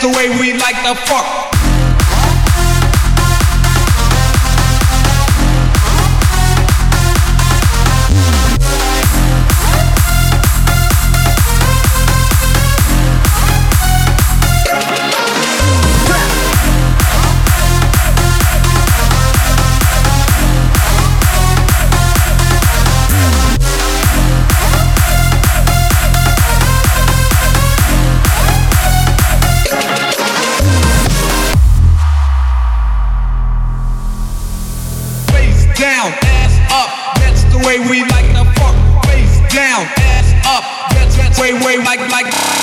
the way we like to fuck. down, ass up. That's the way we like to fuck. Face down, ass up. That's, the way, we like like.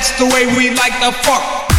that's the way we like to fuck.